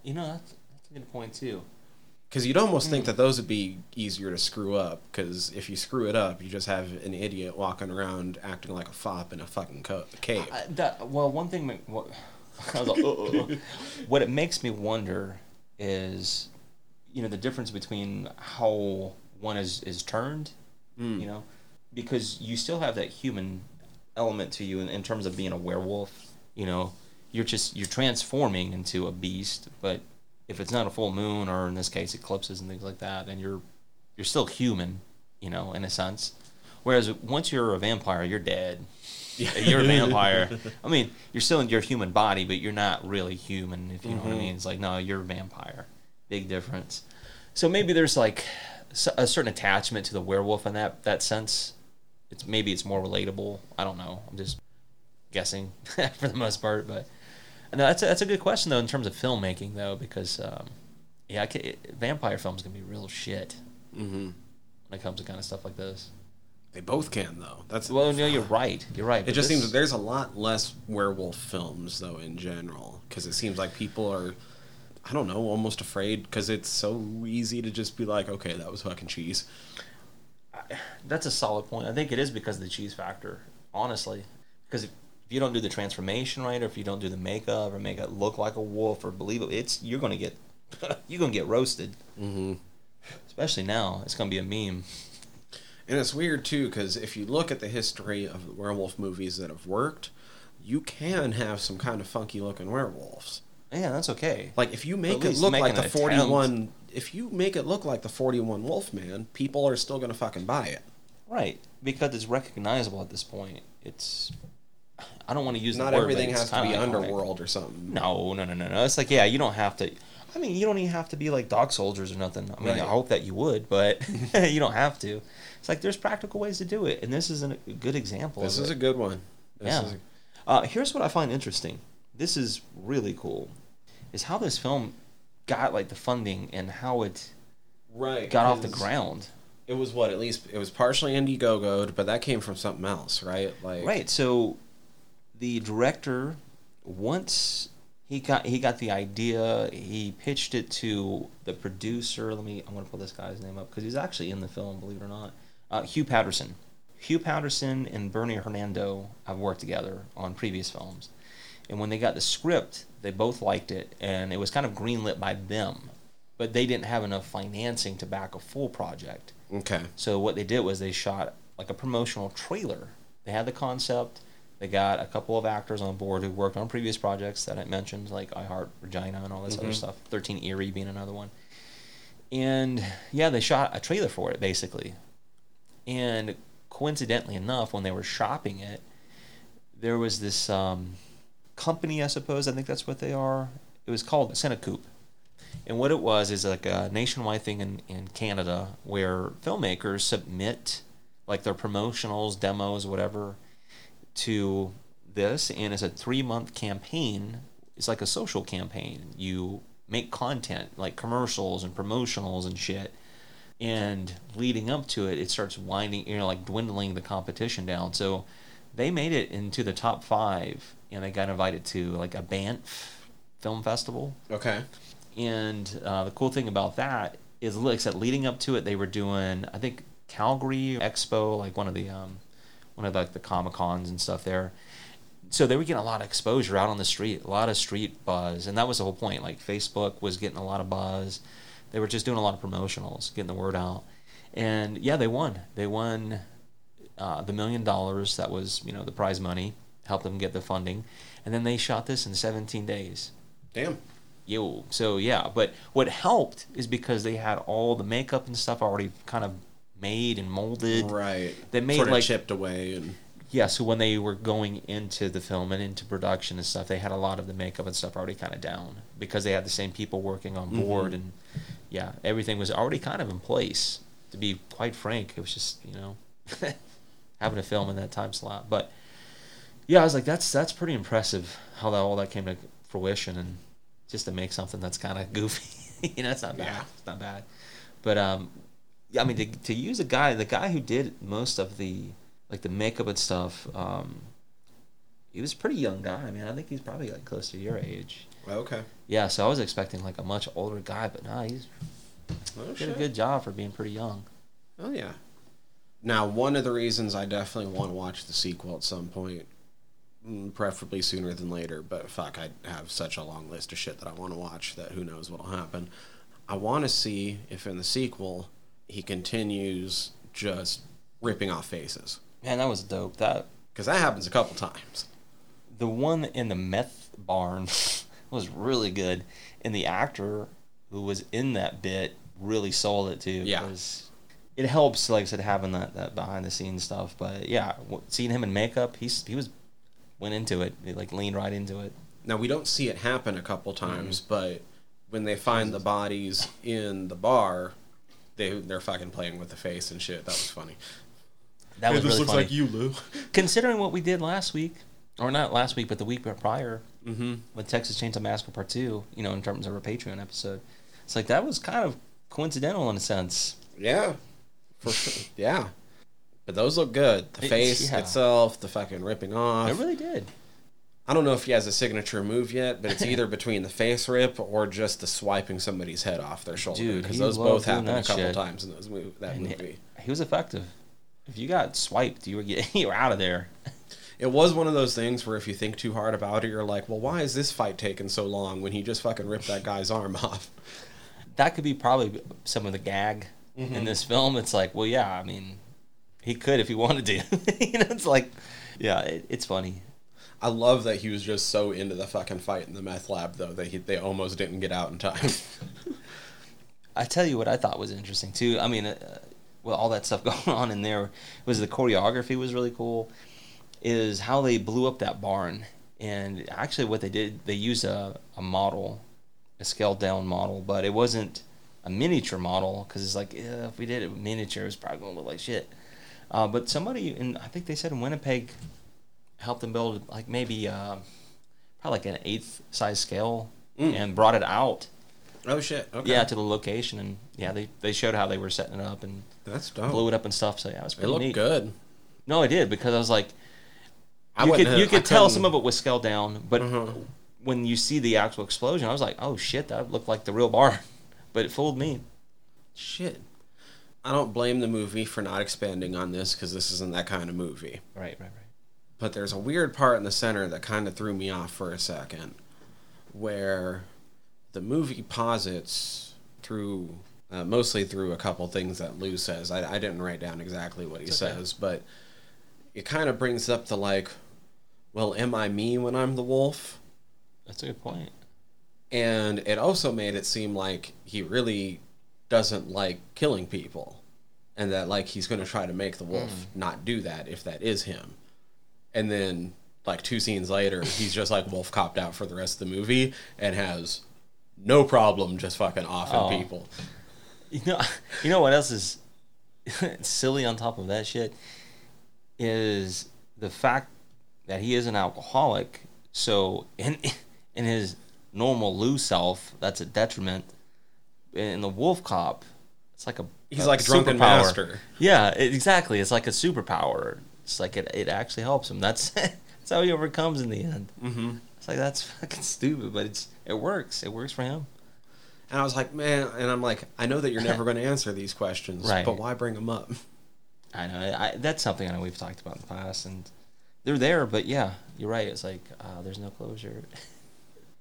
You know, that's, that's a good point too. Because you'd almost think that those would be easier to screw up. Because if you screw it up, you just have an idiot walking around acting like a fop in a fucking co- cave. That well, one thing. What, like, "Uh, uh, uh." what it makes me wonder is, you know, the difference between how one is is turned. You know, because you still have that human element to you in, in terms of being a werewolf. You know, you're just you're transforming into a beast, but if it's not a full moon or in this case eclipses and things like that, then you're you're still human. You know, in a sense. Whereas once you're a vampire, you're dead. You're a vampire. I mean, you're still in your human body, but you're not really human, if you know what I mm-hmm. mean. It's like, no, you're a vampire. Big difference. So maybe there's like a certain attachment to the werewolf in that that sense. It's maybe it's more relatable. I don't know. I'm just guessing for the most part, but no, that's a, that's a good question though in terms of filmmaking though, because um, yeah, I ca vampire films can be real shit hmm when it comes to kind of stuff like this. They both can though. That's Well, no, you're right. You're right. It just this- seems that there's a lot less werewolf films though in general because it seems like people are, I don't know, almost afraid because it's so easy to just be like, okay, that was fucking cheese. That's a solid point. I think it is because of the cheese factor, honestly. Because if you don't do the transformation right, or if you don't do the makeup, or make it look like a wolf, or believe it, it's you're gonna get you're gonna get roasted. Mm-hmm. Especially now, it's gonna be a meme. And it's weird too because if you look at the history of the werewolf movies that have worked, you can have some kind of funky looking werewolves. Yeah, that's okay. Like if you make it look make like the attempt. 41 if you make it look like the 41 Wolfman, people are still going to fucking buy it. Right, because it's recognizable at this point. It's I don't want to use Not the word, everything has to be iconic. underworld or something. No, no, no, no, no. It's like yeah, you don't have to. I mean, you don't even have to be like dog soldiers or nothing. I mean, Right. I hope that you would, but you don't have to. It's like there's practical ways to do it, and this is an- a good example. This is it. a good one. This yeah. is a- Uh, here's what I find interesting. This is really cool. Is how this film got like the funding and how it right. got off the ground. It was what at least it was partially Indiegogo'd, but that came from something else, right? Like Right. So the director once he got he got the idea, he pitched it to the producer. Let me I'm to pull this guy's name up cuz he's actually in the film, believe it or not. Uh, Hugh Patterson. Hugh Patterson and Bernie Hernando have worked together on previous films. And when they got the script, they both liked it and it was kind of greenlit by them. But they didn't have enough financing to back a full project. Okay. So what they did was they shot like a promotional trailer. They had the concept. They got a couple of actors on board who worked on previous projects that I mentioned, like I Heart Regina and all this other Mhm. stuff. Thirteen Eerie being another one. And yeah, they shot a trailer for it basically. And coincidentally enough, when they were shopping it, there was this um, company, I suppose. I think that's what they are. It was called CineCoup, And what it was is like a nationwide thing in, in Canada where filmmakers submit like their promotionals, demos, whatever, to this, and it's a three month campaign. It's like a social campaign. You make content like commercials and promotionals and shit. And leading up to it, it starts winding, you know, like dwindling the competition down. So they made it into the top five, and they got invited to like a Banff film festival. Okay. And uh, the cool thing about that is, like I said, leading up to it, they were doing, I think, Calgary Expo, like one of the um, one of like the Comic Cons and stuff there. So they were getting a lot of exposure out on the street, a lot of street buzz, and that was the whole point. Like Facebook was getting a lot of buzz. They were just doing a lot of promotionals, getting the word out. And yeah, they won. They won uh, the million dollars that was, you know, the prize money, helped them get the funding, and then they shot this in 17 days. Damn. Yo, so yeah, but what helped is because they had all the makeup and stuff already kind of made and molded. Right. They made sort of like chipped away and yeah. So when they were going into the film and into production and stuff, they had a lot of the makeup and stuff already kind of down because they had the same people working on board and yeah, everything was already kind of in place. To be quite frank, it was just you know having a film in that time slot. But yeah, I was like, that's that's pretty impressive how that all that came to fruition and just to make something that's kind of goofy. you know, it's not bad. Yeah. It's not bad. But um, I mean, to, to use a guy, the guy who did most of the like the makeup and stuff, um, he was a pretty young guy. I mean, I think he's probably like close to your age. okay. Yeah, so I was expecting like a much older guy, but nah, he's Oh, did a good job for being pretty young. Oh yeah. Now, one of the reasons I definitely want to watch the sequel at some point, mm, preferably sooner than later, but fuck, I have such a long list of shit that I want to watch that who knows what'll happen. I want to see if in the sequel he continues just ripping off faces Man, that was dope. That because that happens a couple times. the one in the meth barn was really good, and the actor who was in that bit really sold it too. Yeah. it helps, like I said, having that, that behind the scenes stuff. But yeah, seeing him in makeup, he's he was went into it, he, like leaned right into it. Now we don't see it happen a couple Mm-hmm. times, but when they find the bodies in the bar, they they're fucking playing with the face and shit. That was funny. That was really funny. Like you, Lou. Considering what we did last week, or not last week, but the week prior Mm-hmm. with Texas Chainsaw Massacre Part Two, you know, in terms of our Patreon episode, it's like that was kind of coincidental in a sense. Yeah, for sure. Yeah, but those look good. The It- face yeah. itself, the fucking ripping off. It really did. I don't know if he has a signature move yet, but it's either between the face rip or just the swiping somebody's head off their shoulder. Dude, Because those both happened a couple shit. times in those mov- that And movie. he, he was effective. If you got swiped, you were get, you were out of there. It was one of those things where if you think too hard about it, you're like, well, why is this fight taking so long when he just fucking ripped that guy's arm off? That could be probably some of the gag Mm-hmm. in this film. It's like, well, yeah, I mean, he could if he wanted to. you know, it's like, yeah, it, it's funny. I love that he was just so into the fucking fight in the meth lab, though, that he, they almost didn't get out in time. I tell you what I thought was interesting too. I mean, uh, with all that stuff going on in there, was the choreography was really cool. Is how they blew up that barn, and actually what they did, they used a, a model, a scaled down model, but it wasn't a miniature model because it's like if we did it miniature, it's probably gonna look like shit. Uh, but somebody, in I think they said in Winnipeg, helped them build like maybe uh, probably like an eighth size scale Mm. and brought it out oh, shit. Okay. yeah, to the location, and yeah, they, they showed how they were setting it up and That's dope. blew it up and stuff. So yeah, it was It pretty looked neat. good. No, I did because I was like, I you could you could I tell couldn't- some of it was scaled down, but Uh-huh. when you see the actual explosion, I was like, oh shit, that looked like the real bar, but it fooled me. Shit. I don't blame the movie for not expanding on this because this isn't that kind of movie. Right, right, right. But there's a weird part in the center that kind of threw me off for a second, where the movie posits through, uh, mostly through a couple things that Lou says. I, I didn't write down exactly what he okay. says, but it kind of brings up the like, well, am I me when I'm the wolf? That's a good point. And it also made it seem like he really doesn't like killing people. And that like he's gonna try to make the wolf not do that if that is him. And then like two scenes later, he's just like wolf copped out for the rest of the movie and has no problem just fucking offing Oh. people. You know, you know what else is silly on top of that shit is the fact that he is an alcoholic. So in in his normal Lou self, that's a detriment. In the Wolf Cop, it's like a He's a like a drunken superpower. master. Yeah, exactly. It's like a superpower. It's like it, it actually helps him. That's that's how he overcomes in the end. Mm-hmm. It's like that's fucking stupid, but it's it works. It works for him. And I was like, man, and I'm like, I know that you're never going to answer these questions, Right. but why bring them up? I know I, that's something I know we've talked about in the past, and they're there. But yeah, you're right. It's like uh, there's no closure.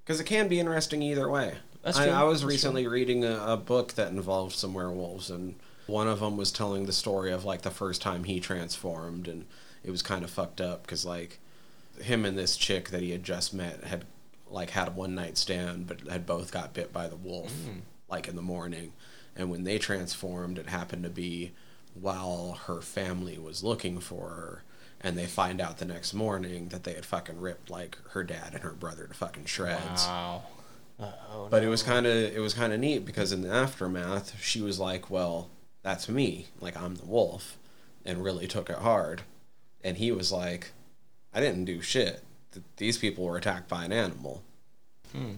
Because it can be interesting either way. That's I, true. I was That's recently reading a, a book that involved some werewolves, and one of them was telling the story of like the first time he transformed, and it was kind of fucked up because like him and this chick that he had just met had like had a one night stand, but had both got bit by the wolf mm. like in the morning, and when they transformed, it happened to be while her family was looking for her. And they find out the next morning that they had fucking ripped like her dad and her brother to fucking shreds. Wow. Oh, But it was kind of it was kind of neat because in the aftermath, she was like, "Well, that's me. Like I'm the wolf," and really took it hard. And he was like, "I didn't do shit. Th- These people were attacked by an animal." Hmm.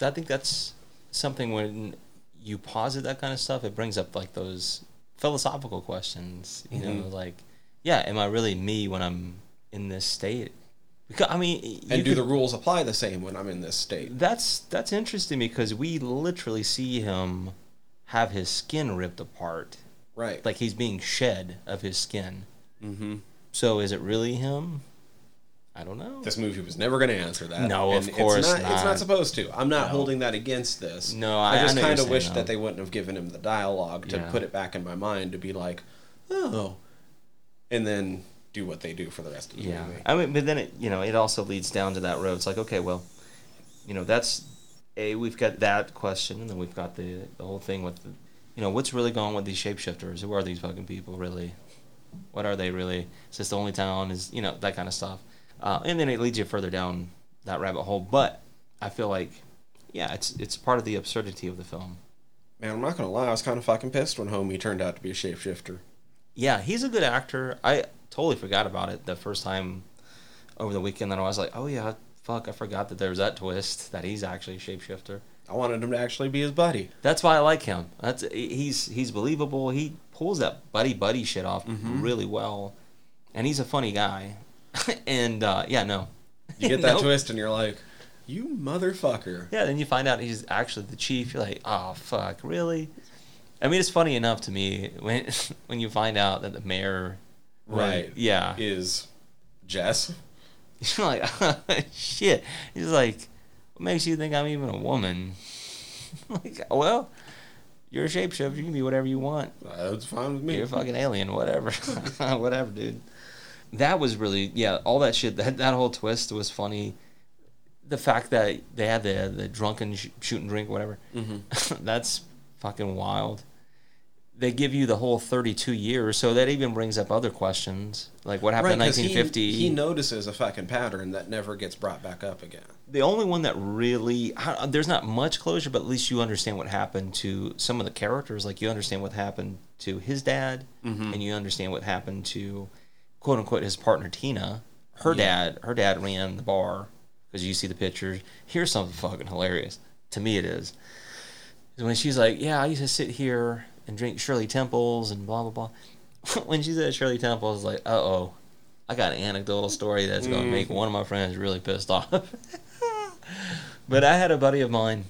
I think that's something when you posit that kind of stuff, it brings up like those philosophical questions. You know, mm-hmm. like, yeah, am I really me when I'm in this state? Because I mean, And do could- the rules apply the same when I'm in this state? That's that's interesting because we literally see him have his skin ripped apart, Right. like he's being shed of his skin. mm-hmm. So is it really him? I don't know. This movie was never going to answer that. No, of course it's not, It's not. not supposed to. I'm not No. holding that against this. No, I- I just kind of wish saying, that they wouldn't have given him the dialogue to Yeah. put it back in my mind to be like, oh, and then do what they do for the rest of the Yeah, movie. I mean, but then it you know it also leads down to that road. It's like okay, well, you know that's a we've got that question, and then we've got the the whole thing with the, you know what's really going on with these shapeshifters? Who are these fucking people really? What are they really? Is this the only town? Is you know that kind of stuff, uh, and then it leads you further down that rabbit hole. But I feel like yeah, it's it's part of the absurdity of the film. Man, I'm not gonna lie, I was kind of fucking pissed when Homie turned out to be a shapeshifter. Yeah, he's a good actor. I totally forgot about it the first time over the weekend. that I was like, oh yeah, fuck, I forgot that there was that twist that he's actually a shapeshifter. I wanted him to actually be his buddy. That's why I like him. That's he's he's believable. He pulls that buddy buddy shit off really well, and he's a funny guy. and uh, yeah, no, You get that Nope. twist, and you're like, "You motherfucker!" Yeah, then you find out he's actually the chief. You're like, oh fuck, really? I mean, it's funny enough to me when when you find out that the mayor, Right. Yeah, Is Jess? You're like, shit. He's like, what makes you think I'm even a woman? like, well, you're a shapeshifter. You can be whatever you want. That's fine with me. You're a fucking alien, whatever. whatever, dude. That was really, yeah, all that shit, that, that whole twist was funny. The fact that they had the, the drunken sh- shoot and drink, whatever, mm-hmm. that's fucking wild. They give you the whole 32 years, so that even brings up other questions. Like, what happened Right, in 'cause he, 1950? he notices a fucking pattern that never gets brought back up again. the only one that really there's not much closure, but at least you understand what happened to some of the characters. Like you understand what happened to his dad, mm-hmm. and you understand what happened to quote unquote his partner Tina. Her dad, her dad ran the bar because you see the pictures. Here's something fucking hilarious to me. It is when she's like, "Yeah, I used to sit here and drink Shirley Temples and blah blah blah." when she said Shirley Temples, I was like, "Uh oh." I got an anecdotal story that's going to make one of my friends really pissed off. but I had a buddy of mine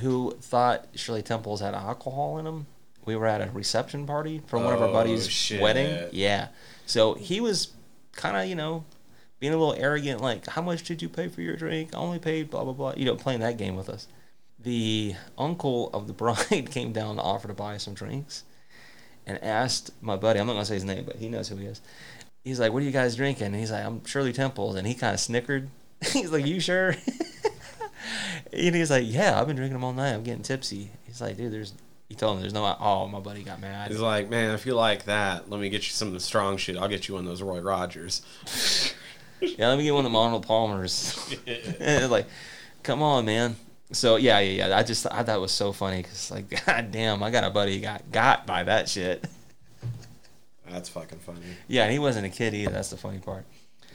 who thought Shirley Temples had alcohol in them. We were at a reception party for one of our Oh, buddies' shit. wedding. Yeah. So he was kind of, you know, being a little arrogant, like, how much did you pay for your drink? I only paid blah, blah, blah. You know, playing that game with us. The uncle of the bride came down to offer to buy some drinks and asked my buddy, I'm not going to say his name, but he knows who he is. He's like, What are you guys drinking? And he's like, I'm Shirley Temples. And he kind of snickered. he's like, You sure? and he's like, Yeah, I've been drinking them all night. I'm getting tipsy. He's like, Dude, there's. He told him there's no. Oh, my buddy got mad. He's like, man, if you like that, let me get you some of the strong shit. I'll get you one of those Roy Rogers. Yeah, let me get one of the Arnold Palmers. and like, come on, man. So yeah, yeah, yeah. I just I thought it was so funny because like, god damn, I got a buddy who got got by that shit. That's fucking funny. Yeah, and he wasn't a kid either. That's the funny part.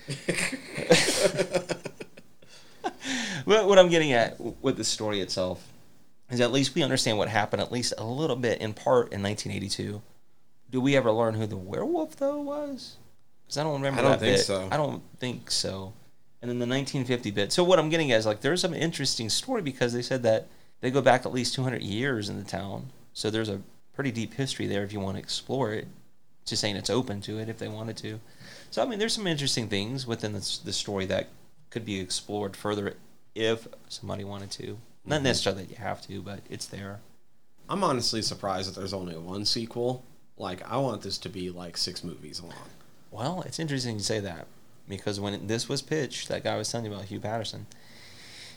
But what I'm getting at with the story itself is at least we understand what happened at least a little bit in part in 1982. Do we ever learn who the werewolf though was? Because I don't remember. I don't that think bit. so. I don't think so. And then the 1950 bit. So what I'm getting at is like there's some interesting story because they said that they go back at least 200 years in the town. So there's a pretty deep history there if you want to explore it. Just saying it's open to it if they wanted to. So I mean, there's some interesting things within the, the story that could be explored further if somebody wanted to. Not mm-hmm. necessarily that you have to, but it's there. I'm honestly surprised that there's only one sequel. Like, I want this to be like six movies long. Well, it's interesting you say that because when this was pitched, that guy was telling you about, Hugh Patterson,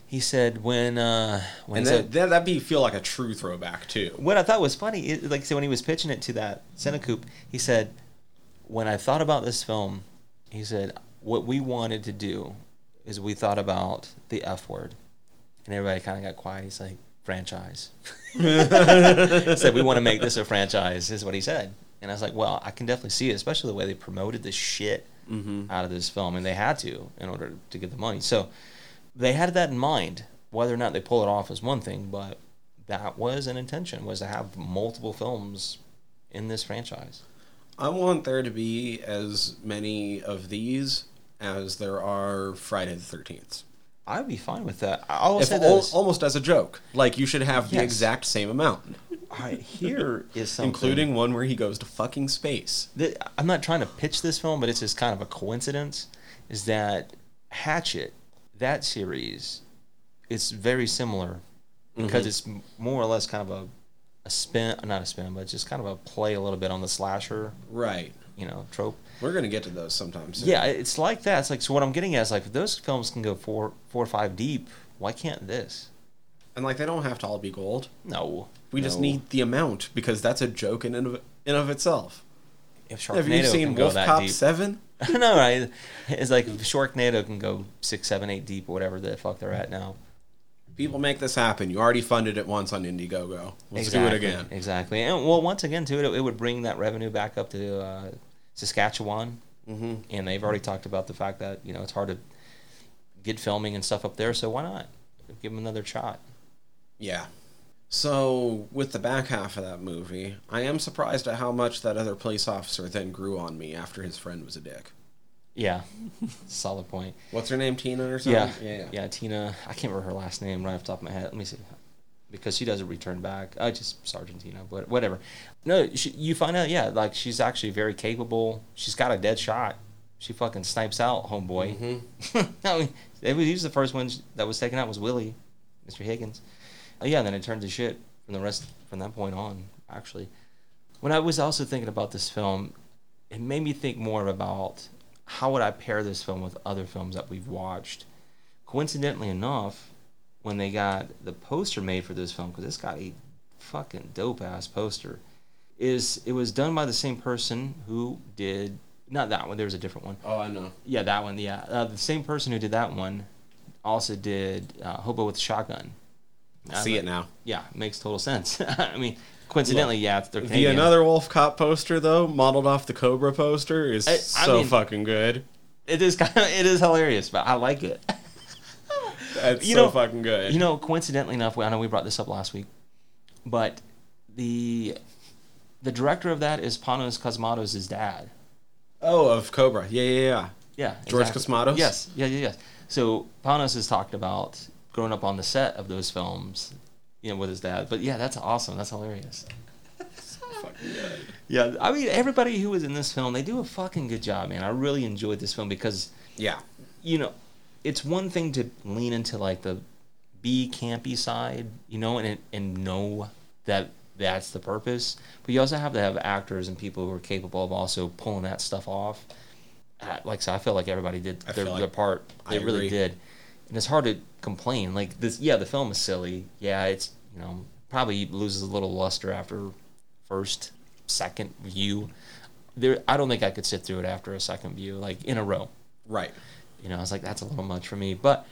he said when uh, when And said- that, that, that'd be feel like a true throwback, too. what I thought was funny, like so when he was pitching it to that CineCoup, he said, "When I thought about this film, he said what we wanted to do is we thought about the F word, and everybody kind of got quiet. He's like, franchise. said we want to make this a franchise, is what he said, and I was like, well, I can definitely see it, especially the way they promoted the shit mm-hmm. out of this film, and they had to in order to get the money. So they had that in mind. Whether or not they pull it off is one thing, but that was an intention was to have multiple films in this franchise. I want there to be as many of these as there are Friday the 13th. I'd be fine with that. I'll If say al- this: almost as a joke. Like, you should have the Yes. exact same amount, I, here is something, including one where he goes to fucking space. I'm not trying to pitch this film, but it's just kind of a coincidence. Is that Hatchet? That series, it's very similar because mm-hmm. it's m- more or less kind of a a spin, not a spin, but just kind of a play a little bit on the slasher, Right. you know, trope. We're going to get to those sometimes. soon. Yeah, it's like that. It's like so. What I'm getting at is like if those films can go four, four or five deep. Why can't this? And, like, they don't have to all be gold. No, We just need the amount because that's a joke in and of, in of itself. If Have you seen Wolf Cop 7? no, right? It's like Sharknado can go six, seven, eight deep, or whatever the fuck they're at now. People make this happen. You already funded it once on Indiegogo. Let's do it again. Exactly. And well, once again, too, it, it would bring that revenue back up to uh, Saskatchewan, hmm and they've already talked about the fact that you know it's hard to get filming and stuff up there. So why not give them another shot? Yeah. So, with the back half of that movie, I am surprised at how much that other police officer then grew on me after his friend was a dick. Yeah, solid point. What's her name, Tina or something? Yeah, yeah, Tina. I can't remember her last name right off the top of my head. Let me see, because she doesn't return back. I just Sergeant Tina, but whatever. No, she, you find out, yeah, like she's actually very capable. She's got a dead shot. She fucking snipes out homeboy. Mm-hmm. I mean, it was, he was the first one that was taken out was Willie, Mr. Higgins. Oh yeah, and then it turned to shit from the rest from that point on. Actually, when I was also thinking about this film, it made me think more about how would I pair this film with other films that we've watched. Coincidentally enough, when they got the poster made for this film, because it's got a fucking dope ass poster, is it was done by the same person who did not that one. There was a different one. Oh, I know. Yeah, that one. Yeah, uh, the same person who did that one also did uh, Hobo with a Shotgun. I see it now. Yeah, makes total sense. I mean, coincidentally, yeah, they're The another Wolf Cop poster, though, modeled off the Cobra poster, is I- I so mean- fucking good. It is kind of it is hilarious, but I like it. That's you so know- fucking good. You know, coincidentally enough, I know we brought this up last week, but the the director of that is Panos Cosmatos' dad. oh, of Cobra. Yeah, yeah, yeah. Yeah, George Cosmatos? Yes, yeah, yeah, yes. So Panos has talked about growing up on the set of those films, you know, with his dad. But yeah, that's awesome. That's hilarious. Fucking good. Yeah, I mean, everybody who was in this film, they do a fucking good job, man. I really enjoyed this film because Yeah. you know, it's one thing to lean into like the be campy side, you know, and and know that that's the purpose. But you also have to have actors and people who are capable of also pulling that stuff off. Uh, like I said, I feel like everybody did their, like their part. I They really agree. did, and it's hard to complain. Like this, yeah, the film is silly. Yeah, it's you know probably loses a little luster after first, second view. There, I don't think I could sit through it after a second view, like in a row. Right. You know, I was like, that's a little much for me. But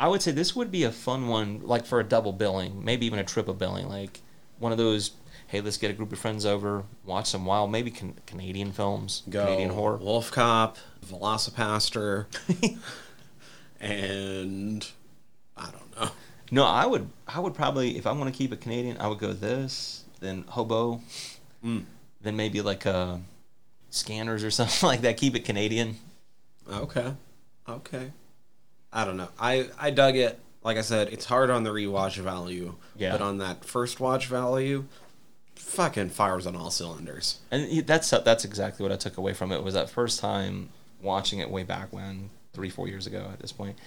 I would say this would be a fun one, like for a double billing, maybe even a triple billing, like one of those. Hey, let's get a group of friends over, watch some wild, maybe can, Canadian films, Go Canadian horror. Wolf Cop, Velocipastor, and I don't know. No, I would, I would probably, if I want to keep it Canadian, I would go this, then Hobo, Mm. then maybe like uh, Scanners or something like that. Keep it Canadian. Okay. Okay. I don't know. I I dug it. Like I said, it's hard on the rewatch value. Yeah. But on that first watch value, fucking fires on all cylinders. And that's that's exactly what I took away from it. Was that first time watching it way back when, three four years ago at this point.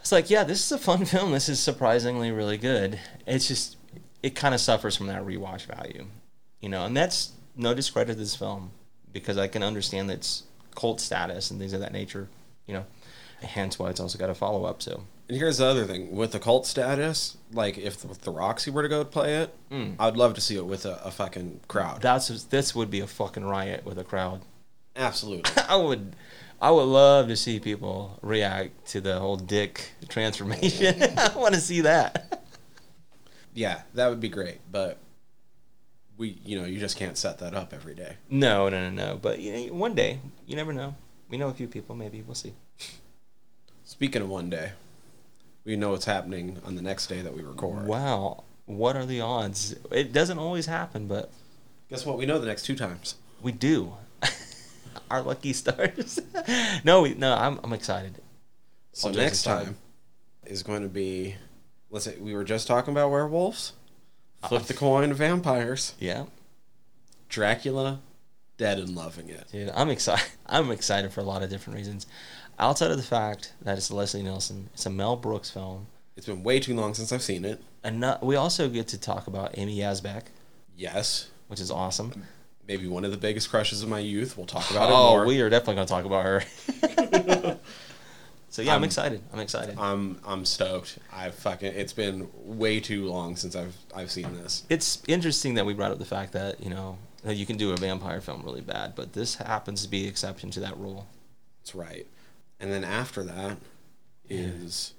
It's like, yeah, this is a fun film. This is surprisingly really good. It's just it kind of suffers from that rewatch value, you know. And that's no discredit to this film because I can understand its cult status and things of that nature, you know. Hence why it's also got a follow up. So And here's the other thing with the cult status, like if the, if the Roxy were to go play it, Mm. I'd love to see it with a, a fucking crowd. that's this would be a fucking riot with a crowd. Absolutely. I would, I would love to see people react to the whole dick transformation. I want to see that. yeah, that would be great. But we, you know, you just can't set that up every day. No, no, no, no. But you know, one day, you never know. We know a few people. Maybe we'll see. Speaking of one day, we know what's happening on the next day that we record. Wow, what are the odds? It doesn't always happen, but Guess what? We know the next two times. we do. Our lucky stars. no, we, no. I'm, I'm excited. So next aside. time is going to be, let's say we were just talking about werewolves. Flip the coin, vampires. Yeah, Dracula, dead and loving it. dude. I'm excited. I'm excited for a lot of different reasons. Outside of the fact that it's Leslie Nielsen, it's a Mel Brooks film. It's been way too long since I've seen it. And not, we also get to talk about Amy Yasbeck, Yes, which is awesome. maybe one of the biggest crushes of my youth. We'll talk about it Oh, more. we are definitely going to talk about her. so yeah, I'm Um, excited. I'm excited. I'm I'm stoked. I fucking it's been way too long since I've I've seen this. it's interesting that we brought up the fact that you know you can do a vampire film really bad, but this happens to be the exception to that rule. That's right. And then after that is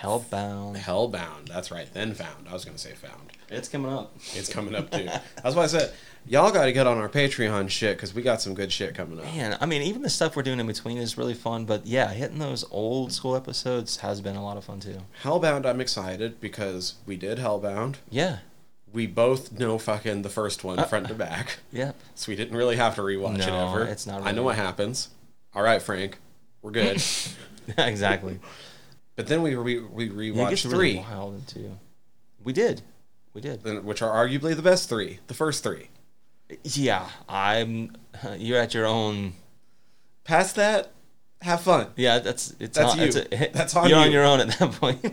Hellbound. Hellbound. That's right. Then found. I was gonna say found. It's coming up. It's coming up too. That's why I said y'all got to get on our Patreon shit because we got some good shit coming up. Man, I mean, even the stuff we're doing in between is really fun. But yeah, hitting those old school episodes has been a lot of fun too. Hellbound, I'm excited because we did Hellbound. Yeah. We both know fucking the first one uh, front to back, Yep. so we didn't really have to rewatch it No, ever. it's not I know really- what happens. All right, Frank, we're good. exactly. but then we re- we it rewatched gets three, really wild too. We did. We did. then- which are arguably the best three. The first three. Yeah, I'm. You're at your own. Past that, have fun. Yeah, that's it's That's on, you. It's a, That's on You're on you. your own at that point.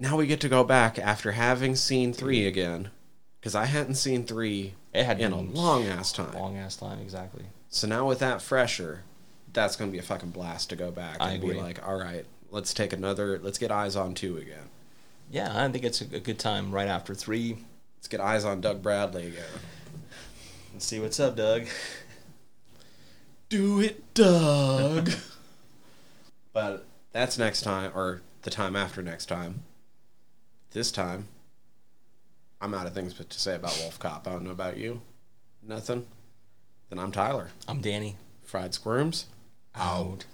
Now we get to go back after having seen three again, because I hadn't seen three it had in a long ass time. long ass time, exactly. So now with that fresher, that's going to be a fucking blast to go back I and agree. be like, all right, let's take another, let's get eyes on two again. Yeah, I think it's a, a good time right after three. Let's get eyes on Doug Bradley again. Let's see what's up, Doug. Do it, Doug. but that's next time, or the time after next time. This time, I'm out of things to say about Wolf Cop. I don't know about you. Nothing. Then I'm Tyler. I'm Danny. Fried Squirms. Out.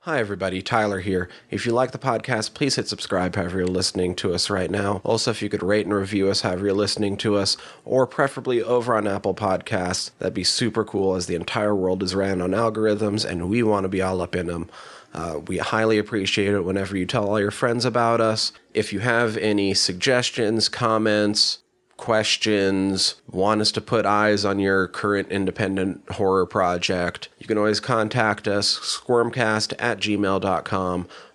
Hi, everybody. Tyler here. If you like the podcast, please hit subscribe however you're listening to us right now. Also, if you could rate and review us however you're listening to us, or preferably over on Apple Podcasts, that'd be super cool as the entire world is ran on algorithms and we want to be all up in them. Uh, we highly appreciate it whenever you tell all your friends about us. If you have any suggestions, comments, questions, want us to put eyes on your current independent horror project, you can always contact us, squirmcast at gmail.com,